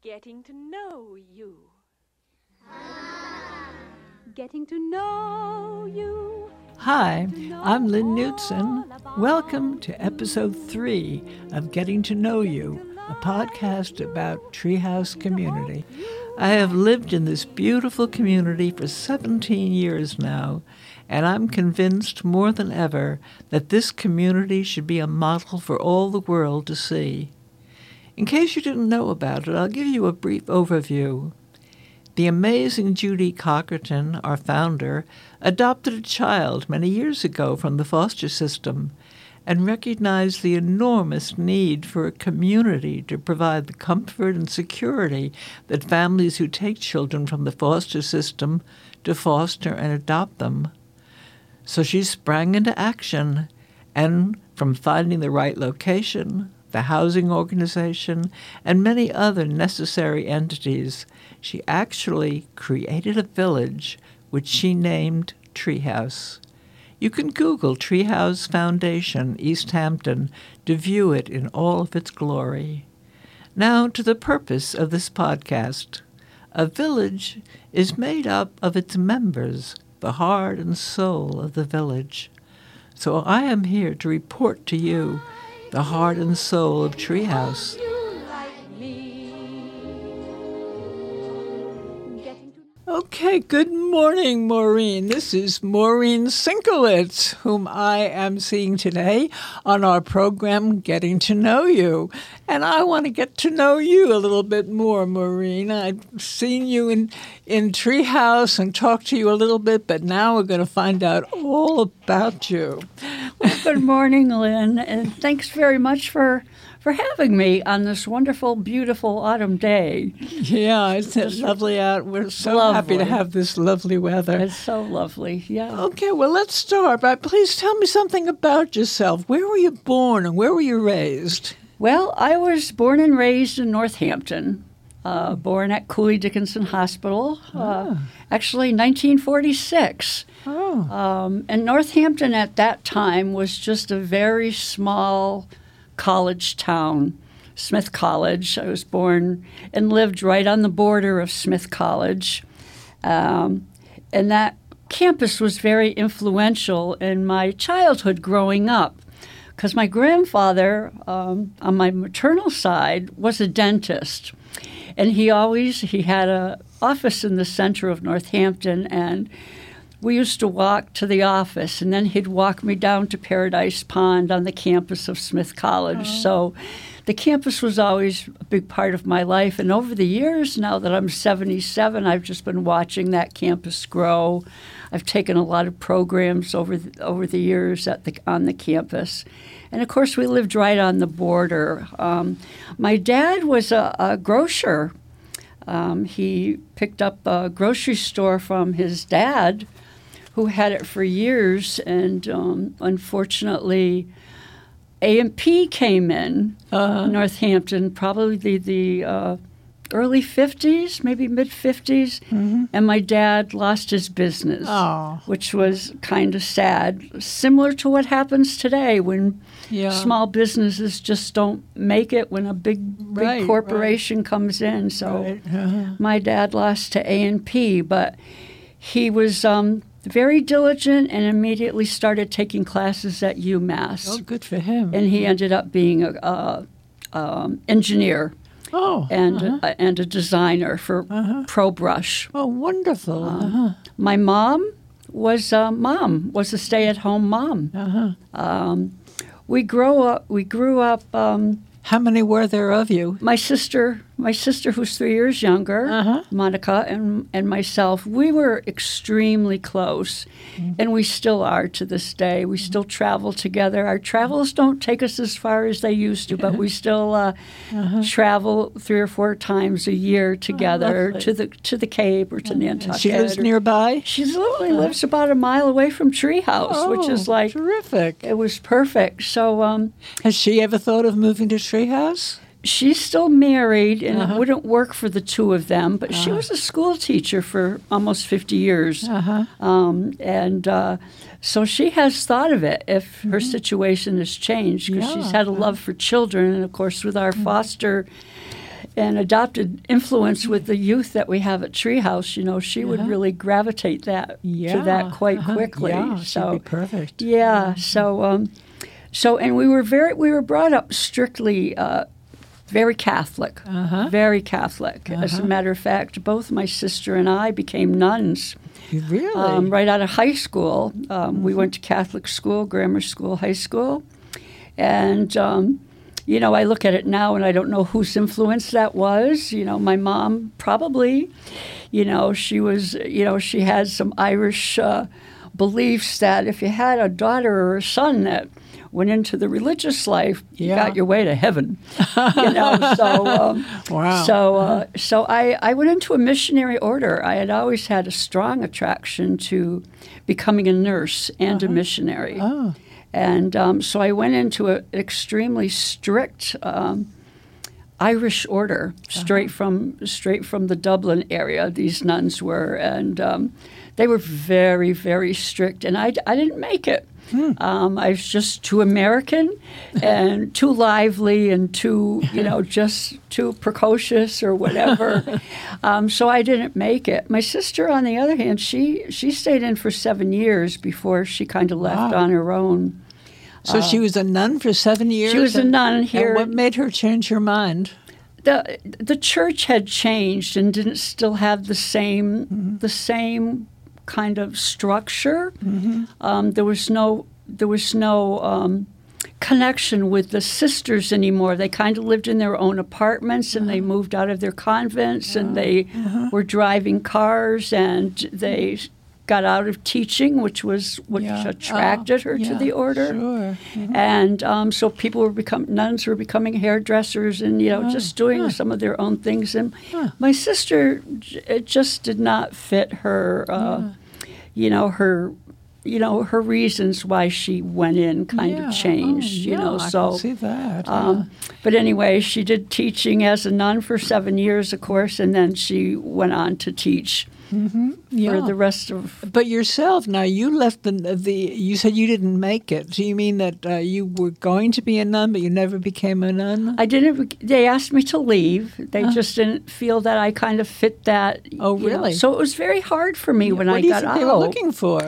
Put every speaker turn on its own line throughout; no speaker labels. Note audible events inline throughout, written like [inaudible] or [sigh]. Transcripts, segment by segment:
Getting to know you.
Getting to know you.
Hi, I'm Lynn Knutson. Welcome to episode three of Getting to Know You, a podcast about Treehouse Community. I have lived in this beautiful community for 17 years now, and I'm convinced more than ever that this community should be a model for all the world to see. In case you didn't know about it, I'll give you a brief overview. The amazing Judy Cockerton, our founder, adopted a child many years ago from the foster system and recognized the enormous need for a community to provide the comfort and security that families who take children from the foster system to foster and adopt them. So she sprang into action, and from finding the right location, the housing organization, and many other necessary entities, she actually created a village which she named Treehouse. You can Google Treehouse Foundation, Easthampton, to view it in all of its glory. Now to the purpose of this podcast. A village is made up of its members, the heart and soul of the village. So I am here to report to you the heart and soul of Treehouse. Okay, good morning, Maureen. This is Maureen Sinkowitz, whom I am seeing today on our program, Getting to Know You. And I want to get to know you a little bit more, Maureen. I've seen you in, in Treehouse and talked to you a little bit, but now we're going to find out all about you. [laughs]
Good morning, Lynn, and thanks very much for for having me on this wonderful, beautiful autumn day.
Yeah, it's lovely out. We're so happy to have this lovely weather.
It's so lovely. Yeah.
Okay, well, let's start. But please tell me something about yourself. Where were you born and where were you raised?
Well, I was born and raised in Northampton. Uh, born at Cooley Dickinson Hospital, uh, actually 1946.
Oh,
Um, and Northampton at that time was just a very small college town, Smith College. I was born and lived right on the border of Smith College. Um, and that campus was very influential in my childhood growing up because my grandfather um, on my maternal side was a dentist and he always he had a office in the center of northampton and we used to walk to the office and then he'd walk me down to paradise pond on the campus of smith college. So the campus was always a big part of my life and over the years now that i'm 77 i've just been watching that campus grow. I've taken a lot of programs over the, over the years at the, on the campus. And of course we lived right on the border. Um, my dad was a, a grocer. Um, he picked up a grocery store from his dad, who had it for years, and um, unfortunately, A&P came in Northampton, probably the, the uh, early 50s, maybe mid 50s, and my dad lost his business,
Oh.
which was kind of sad. Similar to what happens today when
Yeah.
small businesses just don't make it when a big, big
Right, right.
corporation comes in. So
Right, uh-huh.
my dad lost to A&P, but he was um, very diligent and immediately started taking classes at UMass.
oh, good for him.
And he ended up being a, a um, engineer
oh,
and
uh-huh.
a, and a designer for ProBrush.
oh, wonderful. uh-huh.
My mom was a mom was a stay-at-home mom.
Uh-huh.
Um, we grow up. We grew up. Um,
How many were there of you?
my sister, my sister who's three years younger,
Uh-huh.
Monica, and and myself, we were extremely close,
Mm-hmm.
and we still are to this day. We still travel together. Our travels don't take us as far as they used to, but we still uh, travel three or four times a year together
Uh-huh. Oh,
to the to the Cape or to Nantucket.
She lives
or-
nearby?
She literally lives about a mile away from Treehouse, which is
Oh,
like
terrific.
it was perfect. So um,
Has she ever thought of moving to Treehouse?
She's still married and
Uh-huh.
it wouldn't work for the two of them but she was a school teacher for almost 50 years
Uh-huh.
um, and uh, so she has thought of it if her situation has changed because she's
Mm-hmm.
Had a love for children and of course with our
Mm-hmm.
foster and adopted influence with the youth that we have at Treehouse, you know, she would
Uh-huh.
really gravitate that
Yeah.
to that quite
uh-huh,
quickly.
Yeah,
so
perfect.
yeah, so um, so and we were very we were brought up strictly uh, very Catholic,
Uh-huh.
very Catholic. As a
Uh-huh.
matter of fact, both my sister and I became nuns
Really?
um, right out of high school. Um, We
Mm-hmm.
went to Catholic school, grammar school, high school, and um, you know I look at it now and I don't know whose influence that was. You know, my mom probably. You know, she was. You know, she had some Irish uh, beliefs that if you had a daughter or a son that went into the religious life, you
Yeah.
got your way to heaven. you know, so. Um, [laughs]
wow.
so, uh, so I, I went into a missionary order. I had always had a strong attraction to becoming a nurse and a missionary.
oh,
And um, so I went into an extremely strict um, Irish order, straight from straight from the Dublin area. These nuns were, and um, they were very, very strict. And I, I didn't make it. Um, I was just too American and too lively and too, you know, [laughs] just too precocious or whatever. [laughs] um, so I didn't make it. My sister, on the other hand, she she stayed in for seven years before she kind of left
Wow.
on her own.
so she was a nun for seven years?
She was a nun here.
And what made her change her mind?
the the church had changed and didn't still have the same
Mm-hmm.
the same kind of structure. Um, there was no there was no um, connection with the sisters anymore. They kind of lived in their own apartments and
Uh-huh.
they moved out of their convents and they were driving cars and they got out of teaching, which was which
Yeah.
attracted
Oh,
her
yeah,
to the order
Sure.
and um, so people were become nuns were becoming hairdressers and you know just doing some of their own things and
Huh.
my sister it just did not fit her uh, you know her you know her reasons why she went in kind
Yeah.
of changed
Oh,
you know
yeah, I
so
can see that.
um, but anyway she did teaching as a nun for seven years of course and then she went on to teach
yeah.
for the rest of
But yourself, now you left the the. You said you didn't make it. Do you mean that uh, you were going to be a nun, but you never became a nun?
I didn't. They asked me to leave. They just didn't feel that I kind of fit that.
Oh,
you know.
really?
So it was very hard for me when
what
I
do you
got
think they were looking for?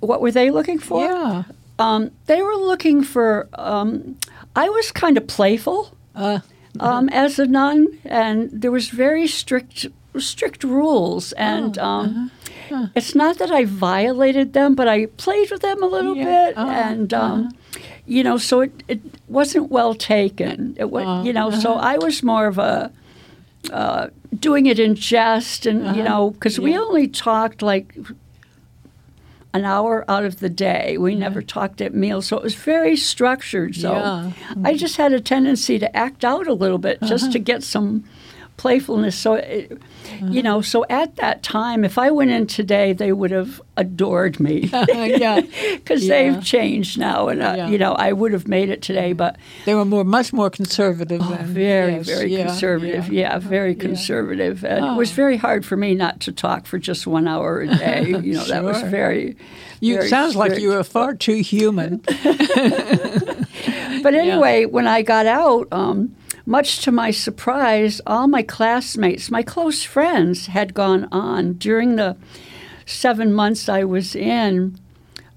What were they looking for?
Yeah.
Um, they were looking for. Um, I was kind of playful
Uh,
um, as a nun, and there was very strict strict rules, and
Oh,
um,
uh-huh.
it's not that I violated them, but I played with them a little
Yeah,
bit,
uh-huh,
and um, you know, so it, it wasn't well taken. It was,
Uh,
you know, so I was more of a uh, doing it in jest, and you
Uh-huh,
know, because we only talked like an hour out of the day. We never talked at meals, so it was very structured. So
Yeah.
I just had a tendency to act out a little bit just
Uh-huh.
to get some playfulness. So, it, you know, so at that time, if I went in today, they would have adored me [laughs]
yeah. [laughs]
because
Yeah.
they've changed now, and uh,
Yeah.
you know, I would have made it today, but.
They were more, much more conservative. than,
Oh, Very,
yes,
very
yeah,
conservative. Yeah, very conservative. And it was
Oh.
very hard for me not to talk for just one hour a day. [laughs] You know, that was very.
You
very
sounds like you were far too human.
But anyway, when I got out, um, much to my surprise, all my classmates, my close friends, had gone on during the seven months I was in.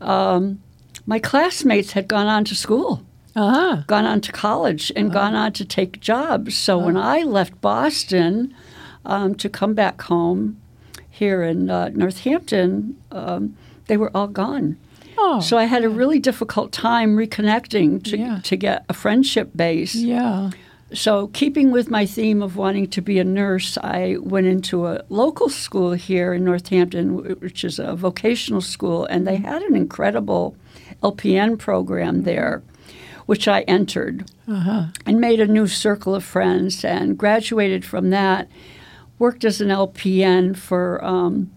Um, my classmates had gone on to school.
Uh huh.
gone on to college and gone on to take jobs. So when I left Boston um, to come back home here in uh, Northampton, um, they were all gone.
Oh.
So I had a really difficult time reconnecting to,
Yeah.
to get a friendship base.
yeah.
So, keeping with my theme of wanting to be a nurse, I went into a local school here in Northampton, which is a vocational school, and they had an incredible LPN program there, which I entered
Uh-huh.
and made a new circle of friends and graduated from that. Worked as an LPN for um,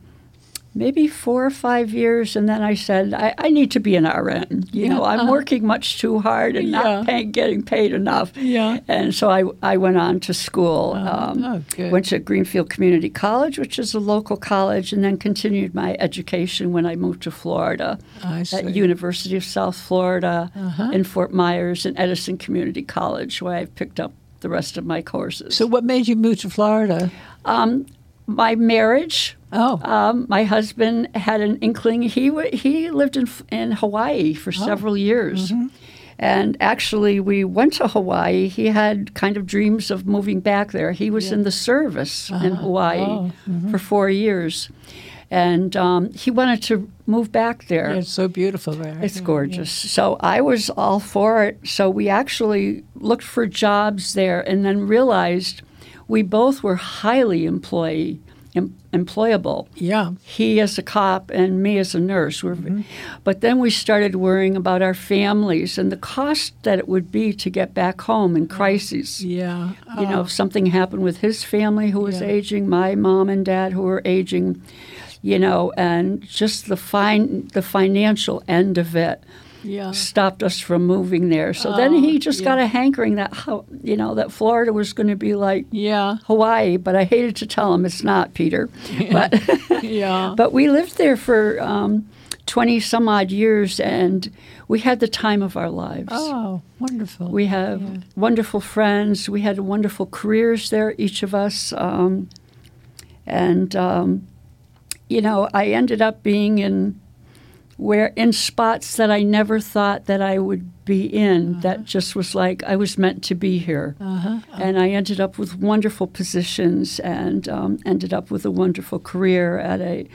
maybe four or five years, and then I said, I, I need to be an RN. You know, I'm
uh-huh.
working much too hard and
Yeah.
not paying, getting paid enough.
Yeah.
And so I, I went on to school. um,
oh, good.
Went to Greenfield Community College, which is a local college, and then continued my education when I moved to Florida
I see.
at University of South Florida
Uh-huh.
in Fort Myers and Edison Community College, where I've picked up the rest of my courses.
So, what made you move to Florida?
um, my marriage.
Oh,
Um, my husband had an inkling. He w- he lived in in Hawaii for
Oh.
several years,
Mm-hmm.
and actually we went to Hawaii. He had kind of dreams of moving back there. He was in the service in Hawaii
Oh, mm-hmm.
for four years, and um, he wanted to move back there.
it's so beautiful there.
It's gorgeous. So I was all for it. So we actually looked for jobs there and then realized we both were highly employee em, employable.
Yeah.
He as a cop and me as a nurse. We're,
Mm-hmm.
But then we started worrying about our families and the cost that it would be to get back home in crises.
Yeah.
You know, if something happened with his family who was
Yeah.
aging, my mom and dad who were aging, you know, and just the fine the financial end of it
yeah.
stopped us from moving there. So then
Oh,
he just
yeah.
got a hankering that how you know that Florida was going to be like
Yeah.
Hawaii, but I hated to tell him it's not, Peter. [laughs] But
Yeah. [laughs]
but we lived there for um, twenty some odd years, and we had the time of our lives.
oh, wonderful.
We have wonderful friends. We had wonderful careers there, each of us. Um, and, um, you know, I ended up being in where in spots that I never thought that I would be in. That just was like I was meant to be here.
uh-huh.
And I ended up with wonderful positions and um, ended up with a wonderful career at a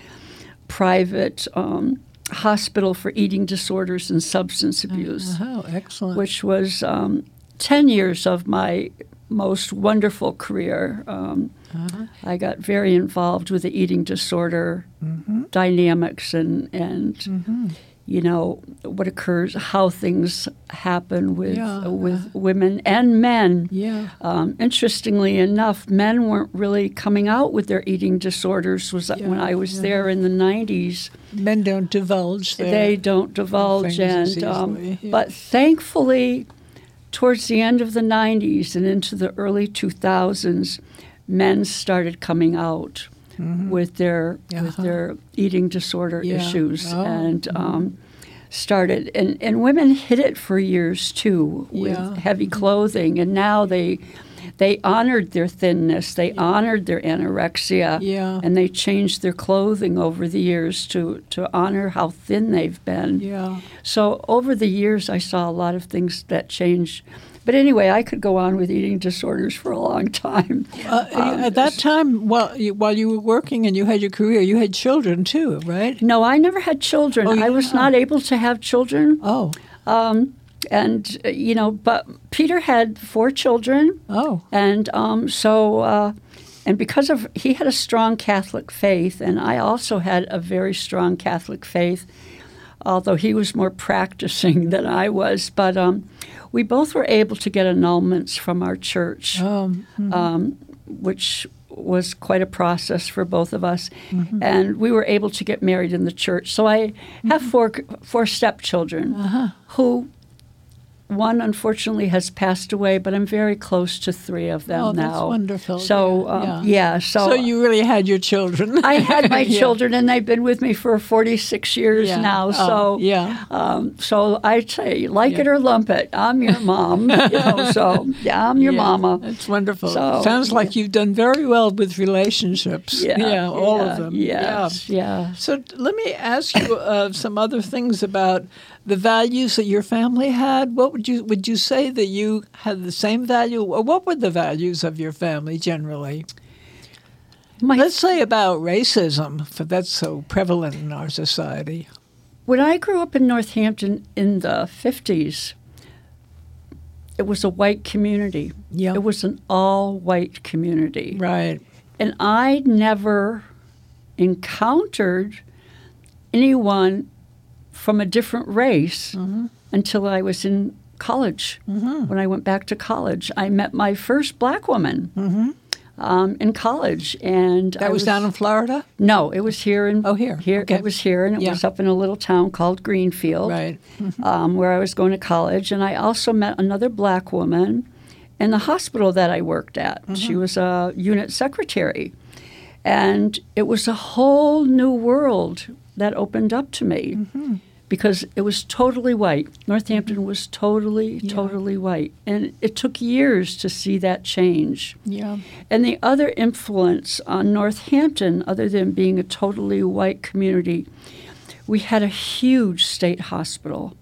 private um, hospital for eating disorders and substance abuse
Oh, excellent.
which was um, 10 years of my most wonderful career. Um,
Uh-huh.
I got very involved with the eating disorder
Mm-hmm.
dynamics and, and you know, what occurs, how things happen with,
Yeah.
with women and men.
yeah.
Um, interestingly enough, men weren't really coming out with their eating disorders. Was when I was
yeah.
there in the '90s
Men don't divulge
they don't divulge and um,
yeah.
but thankfully towards the end of the 90s and into the early 2000s men started coming out with their with
Mm-hmm. Uh-huh.
their eating disorder
Yeah.
issues
Oh,
and um, started and, and women hid it for years too with
Yeah.
heavy clothing and now they they honored their thinness they honored their anorexia
Yeah.
and they changed their clothing over the years to, to honor how thin they've been.
Yeah.
So over the years, I saw a lot of things that changed. But anyway, I could go on with eating disorders for a long time.
Uh, [laughs] at that time, while you, while you were working and you had your career, you had children too, right?
No, I never had children.
Oh,
I was not able to have children.
Oh.
Um, and, uh, you know, but Peter had four children.
Oh.
And um, so, uh, and because of, he had a strong Catholic faith, and I also had a very strong Catholic faith, although he was more practicing [laughs] than I was. But um, we both were able to get annulments from our church,
Um,
um, which was quite a process for both of us.
Mm-hmm.
And we were able to get married in the church. So I have four, four stepchildren
Uh-huh.
who one unfortunately has passed away, but I'm very close to three of them
Oh,
now.
that's wonderful.
So
Yeah,
um,
yeah.
yeah. so,
so you really had your children. [laughs]
I had my [laughs]
Yeah.
children, and they've been with me for 46 years now.
Oh,
So
yeah.
um, so I say, like it or lump it, I'm your mom. [laughs] you know, so yeah, I'm your mama.
It's wonderful.
So,
Sounds like you've done very well with relationships.
Yeah,
all of them.
Yes,
Yeah.
yeah.
So let me ask you uh, some other things about the values that your family had. What would you would you say that you had the same value? What were the values of your family generally?
My
Let's say about racism, for that's so prevalent in our society.
When I grew up in Northampton in the 50s, it was a white community.
Yeah.
It was an all white community.
Right.
And I never encountered anyone from a different race
Mm-hmm.
until I was in college. When I went back to college, I met my first black woman um, in college. And
Mm-hmm. That
I
was, down in Florida?
No, it was here in.
Oh, here.
Here
Okay.
it was here, and it
Yeah.
was up in a little town called Greenfield,
Right.
um, where I was going to college. And I also met another black woman in the hospital that I worked at.
Mm-hmm.
She was a unit secretary, and it was a whole new world that opened up to me.
Mm-hmm.
Because it was totally white. Northampton was totally,
Yeah.
totally white. And it took years to see that change.
Yeah.
And the other influence on Northampton, other than being a totally white community, we had a huge state hospital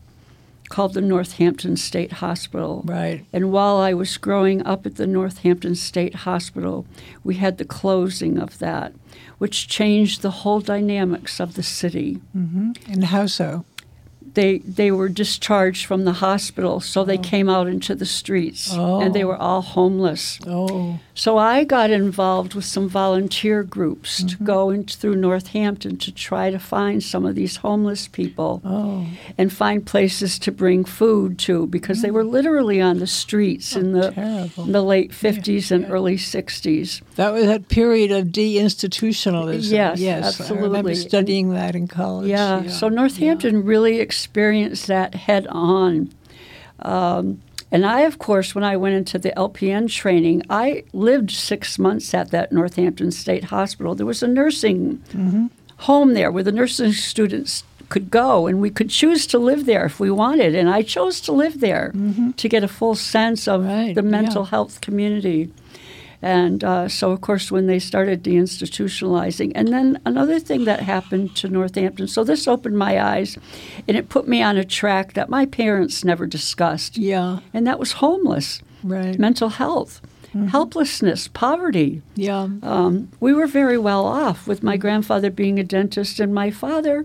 called the Northampton State Hospital.
Right.
And while I was growing up at the Northampton State Hospital, we had the closing of that, which changed the whole dynamics of the city.
Mm-hmm. And how so?
They they were discharged from the hospital, so they came out into the streets, and they
Oh.
were all homeless.
Oh.
So I got involved with some volunteer groups
Mm-hmm.
to go in through Northampton to try to find some of these homeless people
Oh.
and find places to bring food to because they were literally on the streets in the
Mm. Oh, terrible.
in the late 50s and
yeah.
early 60s.
That was that period of deinstitutionalism.
Yes,
yes. I remember
absolutely.
studying that in college.
Yeah, so Northampton really experienced that head on. Um, and I, of course, when I went into the LPN training, I lived six months at that Northampton State Hospital. There was a nursing
Mm-hmm.
home there where the nursing students could go, and we could choose to live there if we wanted. And I chose to live there to get a full sense of
Mm-hmm. Right,
the mental
yeah.
health community. And uh, so, of course, when they started deinstitutionalizing, and then another thing that happened to Northampton, so this opened my eyes and it put me on a track that my parents never discussed,
Yeah.
and that was homeless,
Right.
mental health, helplessness, poverty.
yeah.
Um, we were very well off with my grandfather being a dentist and my father.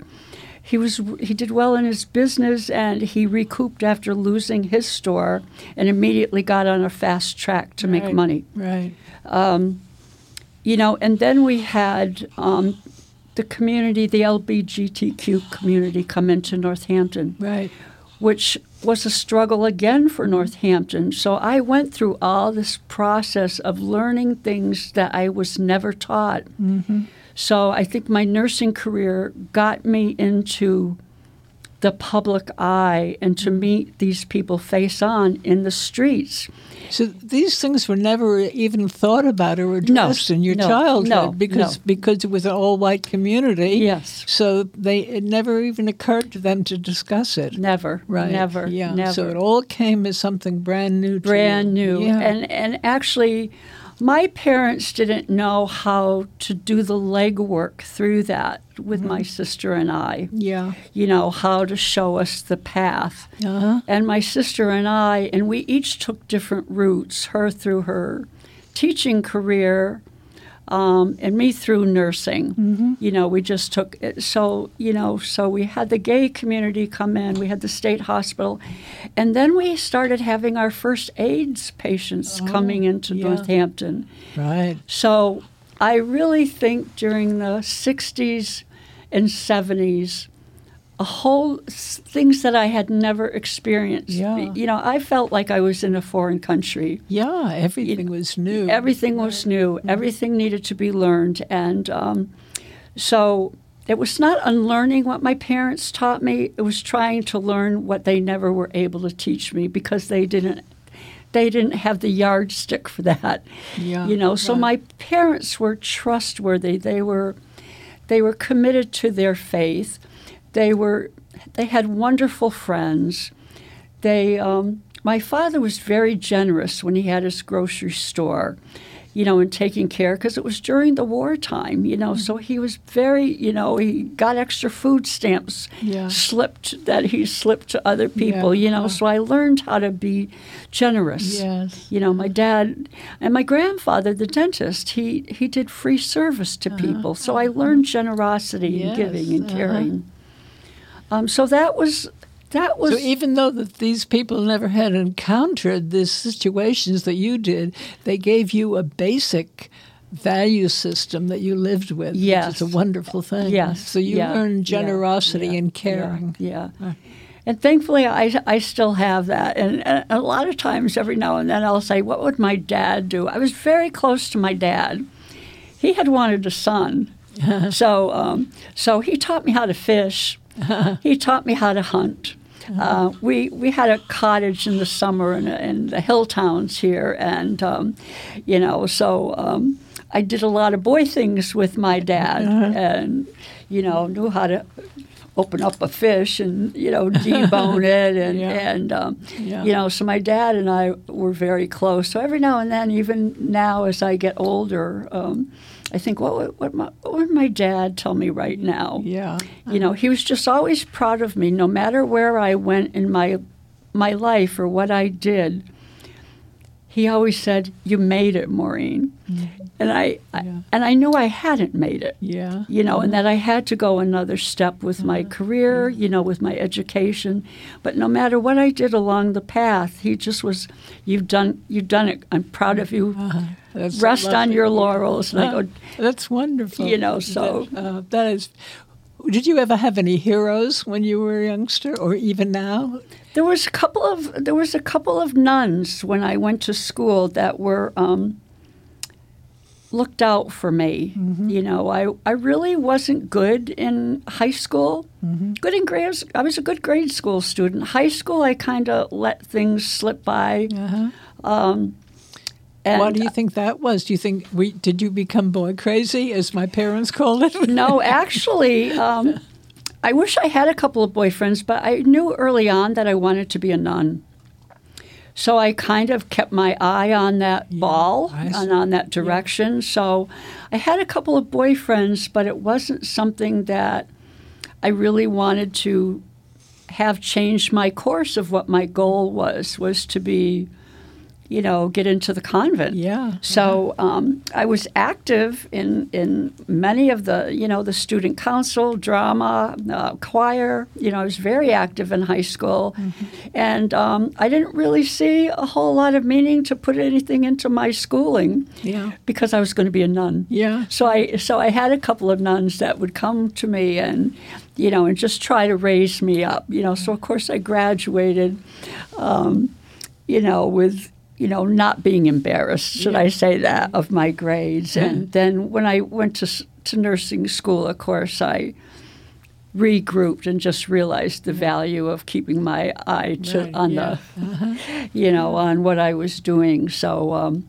He was he did well in his business and he recouped after losing his store and immediately got on a fast track to make
Right.
money
Right.
you know, and then we had um, the community, the LBGTQ community, come into Northampton,
Right.
which was a struggle again for Northampton. So I went through all this process of learning things that I was never taught. So I think my nursing career got me into the public eye and to meet these people face on in the streets.
So these things were never even thought about or addressed in your
no,
childhood
no,
because
no.
because it was an all white community.
Yes.
So they it never even occurred to them to discuss it.
Never,
Right.
never,
Yeah.
never.
So it all came as something brand new. To
brand
you.
new
Yeah.
and and actually my parents didn't know how to do the legwork through that with my sister and I
yeah.
you know how to show us the path
Uh huh.
and my sister and I and we each took different routes her through her teaching career um, and me through nursing. You know, we just took it. So, you know, so we had the gay community come in, we had the state hospital, and then we started having our first AIDS patients coming into
yeah.
Northampton.
Right.
So I really think during the 60s and 70s, a whole things that I had never experienced.
Yeah.
You know, I felt like I was in a foreign country.
Yeah. Everything was new.
Everything was new. Everything needed to be learned, and um, so it was not unlearning what my parents taught me. It was trying to learn what they never were able to teach me because they didn't. They didn't have the yardstick for that.
Yeah,
You know, so my parents were trustworthy. They were they were committed to their faith. They were they had wonderful friends. They um, my father was very generous when he had his grocery store, you know, and taking care because it was during the wartime, you know. So he was very, you know, he got extra food stamps
Yeah.
slipped that he slipped to other people,
Yeah,
you know.
yeah.
So I learned how to be generous.
Yes.
You know, my dad and my grandfather, the dentist, he, he did free service to people. So I learned generosity
Uh-huh. Yes,
and giving and
uh-huh.
caring. Um, so that was that was
So even though that these people never had encountered these situations that you did, they gave you a basic value system that you lived with, which
Yes.
is a wonderful thing.
yes.
So you
yeah,
learned generosity
yeah,
and caring.
Yeah. yeah. And thankfully, I, I still have that. And, and a lot of times, every now and then, I'll say, What would my dad do? I was very close to my dad. He had wanted a son. [laughs] so, um, so he taught me how to fish. [laughs] he taught me how to hunt. Uh, we we had a cottage in the summer in, in the hill towns here, and um, you know, so um, I did a lot of boy things with my dad, and you know, knew how to open up a fish and you know debone [laughs] it and
Yeah.
and um,
Yeah.
you know so my dad and I were very close. So every now and then, even now as I get older, um, I think what would, what, my, what would my dad tell me right now?
Yeah.
You know, he was just always proud of me, no matter where I went in my my life or what I did. He always said, "You made it, Maureen," and I,
Yeah.
I and I knew I hadn't made it.
Yeah.
You know, and that I had to go another step with my
Uh-huh.
career, you know, with my education. But no matter what I did along the path, he just was, "You've done, you've done it. I'm proud of you.
Uh-huh.
Rest on your laurels." And I
Uh,
go,
That's wonderful.
You know, so-
That, uh, that is. Did you ever have any heroes when you were a youngster, or even now?
There was a couple of there was a couple of nuns when I went to school that were um, looked out for me. You know, I I really wasn't good in high school. Good in grades. I was a good grade school student. High school, I kind of let things slip by.
Uh-huh.
Um, and
Why do you think that was? Do you think we did you become boy crazy, as my parents called it?
no, [laughs] actually, um, I wish I had a couple of boyfriends, but I knew early on that I wanted to be a nun. So I kind of kept my eye on that ball and on that direction. So I had a couple of boyfriends, but it wasn't something that I really wanted to have changed my course of what my goal was was to be, you know, get into the convent.
Yeah.
So um, I was active in in many of the you know the student council, drama, uh, choir. You know, I was very active in high school, and um, I didn't really see a whole lot of meaning to put anything into my schooling
Yeah.
because I was going to be a nun.
Yeah.
So I so I had a couple of nuns that would come to me and you know and just try to raise me up. You know, so of course I graduated, um, you know, with you know not being embarrassed. Should I say that of my grades? And then when I went to to nursing school, of course I regrouped and just realized the value of keeping my eye to
Right,
on
yeah.
the you know on what I was doing. So. Um,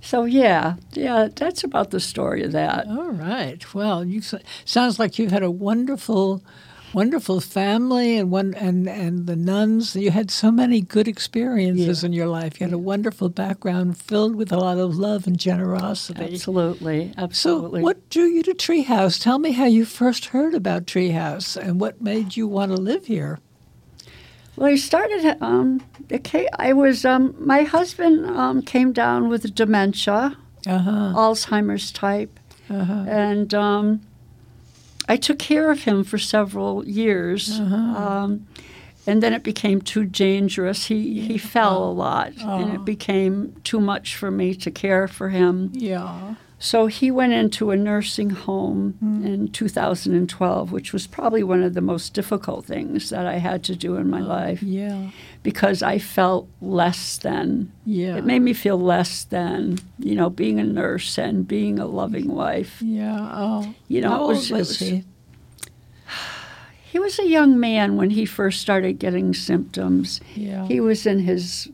so yeah, yeah, that's about the story of that.
All right. Well, you sounds like you've had a wonderful, wonderful family, and one and and the nuns. You had so many good experiences in your life. You had a wonderful background filled with a lot of love and generosity.
Absolutely, absolutely.
So, what drew you to Treehouse? Tell me how you first heard about Treehouse and what made you want to live here.
Well, I started. Um, I was. Um, my husband um, came down with dementia,
Uh huh.
Alzheimer's type,
Uh-huh.
and um, I took care of him for several years.
Uh-huh.
Um, and then it became too dangerous. He he fell a lot, and
Oh.
it became too much for me to care for him.
Yeah.
So he went into a nursing home mm. in 2012, which was probably one of the most difficult things that I had to do in my uh, life
Yeah.
because I felt less than.
Yeah.
It made me feel less than, you know, being a nurse and being a loving wife.
Yeah. Oh.
You know,
how
it was-
old was
was-
he? [sighs]
He was a young man when he first started getting symptoms.
Yeah.
He was in his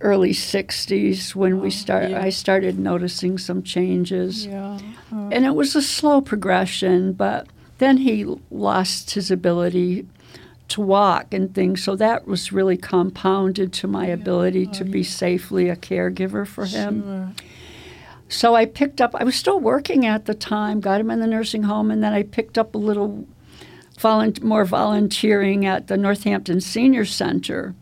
early 60s when we oh, start
yeah.
I started noticing some changes.
yeah. Oh.
and it was a slow progression, but then he lost his ability to walk and things, so that was really compounded to my ability oh, to be safely a caregiver for him.
Sure.
So I picked up, I was still working at the time, got him in the nursing home, and then I picked up a little volun- more volunteering at the Northampton Senior Center,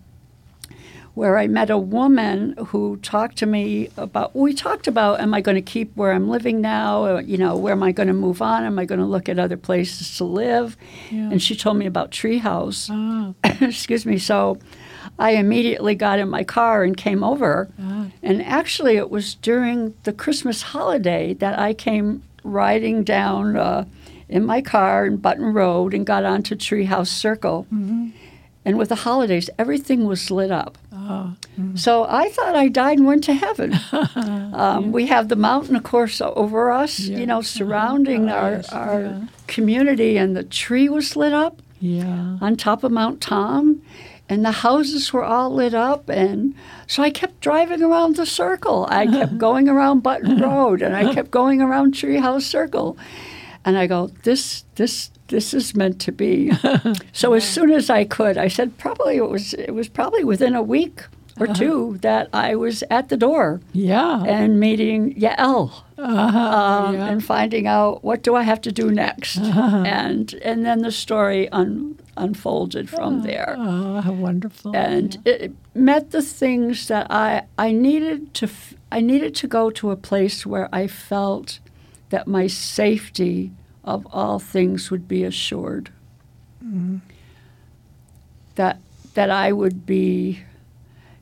where I met a woman who talked to me about, we talked about, am I going to keep where I'm living now? Or, you know, where am I going to move on? Am I going to look at other places to live?
Yeah.
And she told me about Treehouse.
Ah, [laughs]
Excuse me. So I immediately got in my car and came over.
ah,
And actually, it was during the Christmas holiday that I came riding down uh, in my car in Button Road and got onto Treehouse Circle. And with the holidays, everything was lit up.
ah.
So I thought I died and went to heaven. [laughs] um, We have the mountain, of course, over us,
Yeah.
you know, surrounding
Oh,
our, our
yeah.
community, and the tree was lit up
Yeah.
on top of Mount Tom, and the houses were all lit up. And so I kept driving around the circle. I kept [laughs] going around Button [laughs] Road, and I kept going around Treehouse Circle. And I go, this, this, this is meant to be. [laughs] so as soon as I could, I said, probably it was, it was probably within a week or two that I was at the door
Yeah.
and meeting Yael
Uh-huh.
um,
yeah.
and finding out what do I have to do next, and and then the story un, unfolded from there,
Oh, how wonderful.
and it met the things that I I needed to f- I needed to go to a place where I felt that my safety of all things would be assured. That that I would be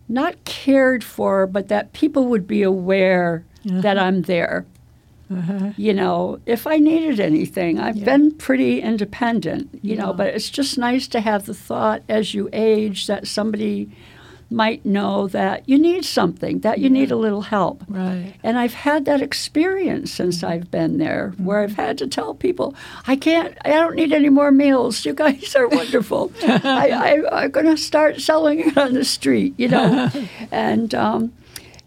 not cared for, but that people would be aware uh-huh. that I'm there. Uh-huh. You know, if I needed anything, I've been pretty independent, you know, but it's just nice to have the thought as you age that somebody might know that you need something, that you need a little help.
right.
And I've had that experience since I've been there, where I've had to tell people, I can't, I don't need any more meals. You guys are wonderful. [laughs] I, I, I'm going to start selling it on the street, you know. [laughs] and, um,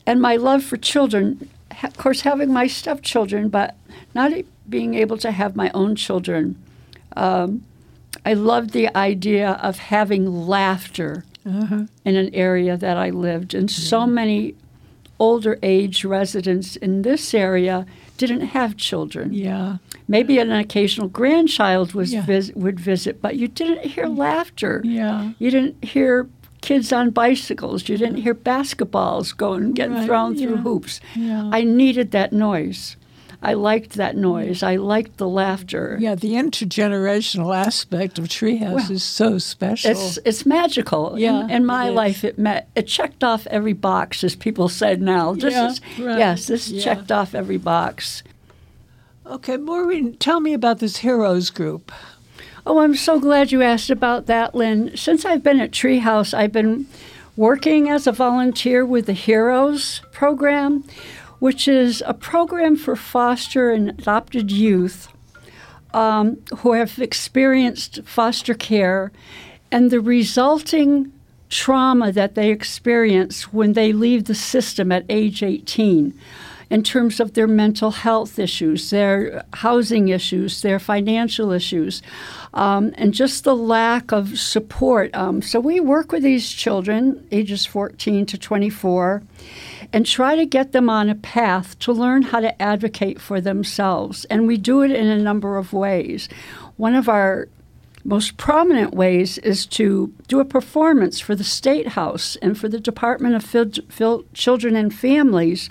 and my love for children, of course, having my stepchildren, but not being able to have my own children. Um, I loved the idea of having laughter in an area that I lived. And so mm-hmm. many older age residents in this area didn't have children.
Yeah.
Maybe an occasional grandchild was
Yeah.
vis- would visit, but you didn't hear mm. laughter.
Yeah.
You didn't hear kids on bicycles. You didn't hear basketballs going getting
Right,
thrown through
yeah.
hoops.
Yeah.
I needed that noise. I liked that noise. I liked the laughter.
Yeah, the intergenerational aspect of Treehouse
Well,
is so special.
It's it's magical.
Yeah,
in, in my life, it met it checked off every box, as people said now. This
Yeah,
is
right.
yes, this
Yeah.
checked off every box.
okay, Maureen, tell me about this Heroes group.
Oh, I'm so glad you asked about that, Lynn. Since I've been at Treehouse, I've been working as a volunteer with the Heroes program, which is a program for foster and adopted youth um, who have experienced foster care and the resulting trauma that they experience when they leave the system at age 18 in terms of their mental health issues, their housing issues, their financial issues, um, and just the lack of support. Um, so we work with these children, ages 14 to 24, and try to get them on a path to learn how to advocate for themselves. And we do it in a number of ways. One of our most prominent ways is to do a performance for the State House and for the Department of Children and Families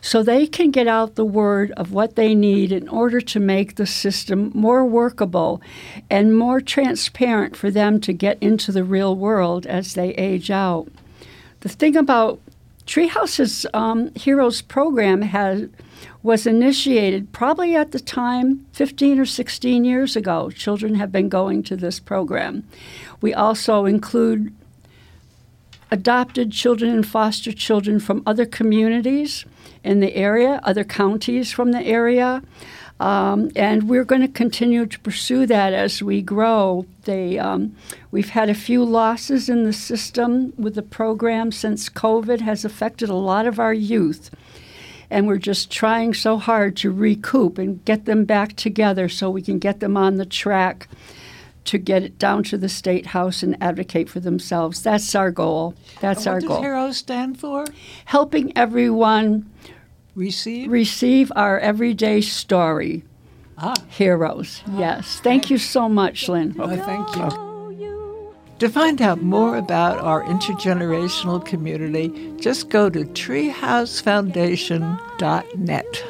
so they can get out the word of what they need in order to make the system more workable and more transparent for them to get into the real world as they age out. The thing about Treehouse's um, Heroes program has was initiated probably at the time 15 or 16 years ago. Children have been going to this program. We also include adopted children and foster children from other communities in the area, other counties from the area. Um, and we're going to continue to pursue that as we grow. They, um, we've had a few losses in the system with the program since COVID has affected a lot of our youth. And we're just trying so hard to recoup and get them back together so we can get them on the track to get it down to the state house and advocate for themselves. That's our goal. That's
what
our
does
goal.
Heroes stand for?
Helping everyone
Receive?
receive our everyday story.
ah,
Heroes. Yes. Thank you so much, Lynn.
oh, thank you.
Know you.
To find out more about our intergenerational community, just go to treehousefoundation.net.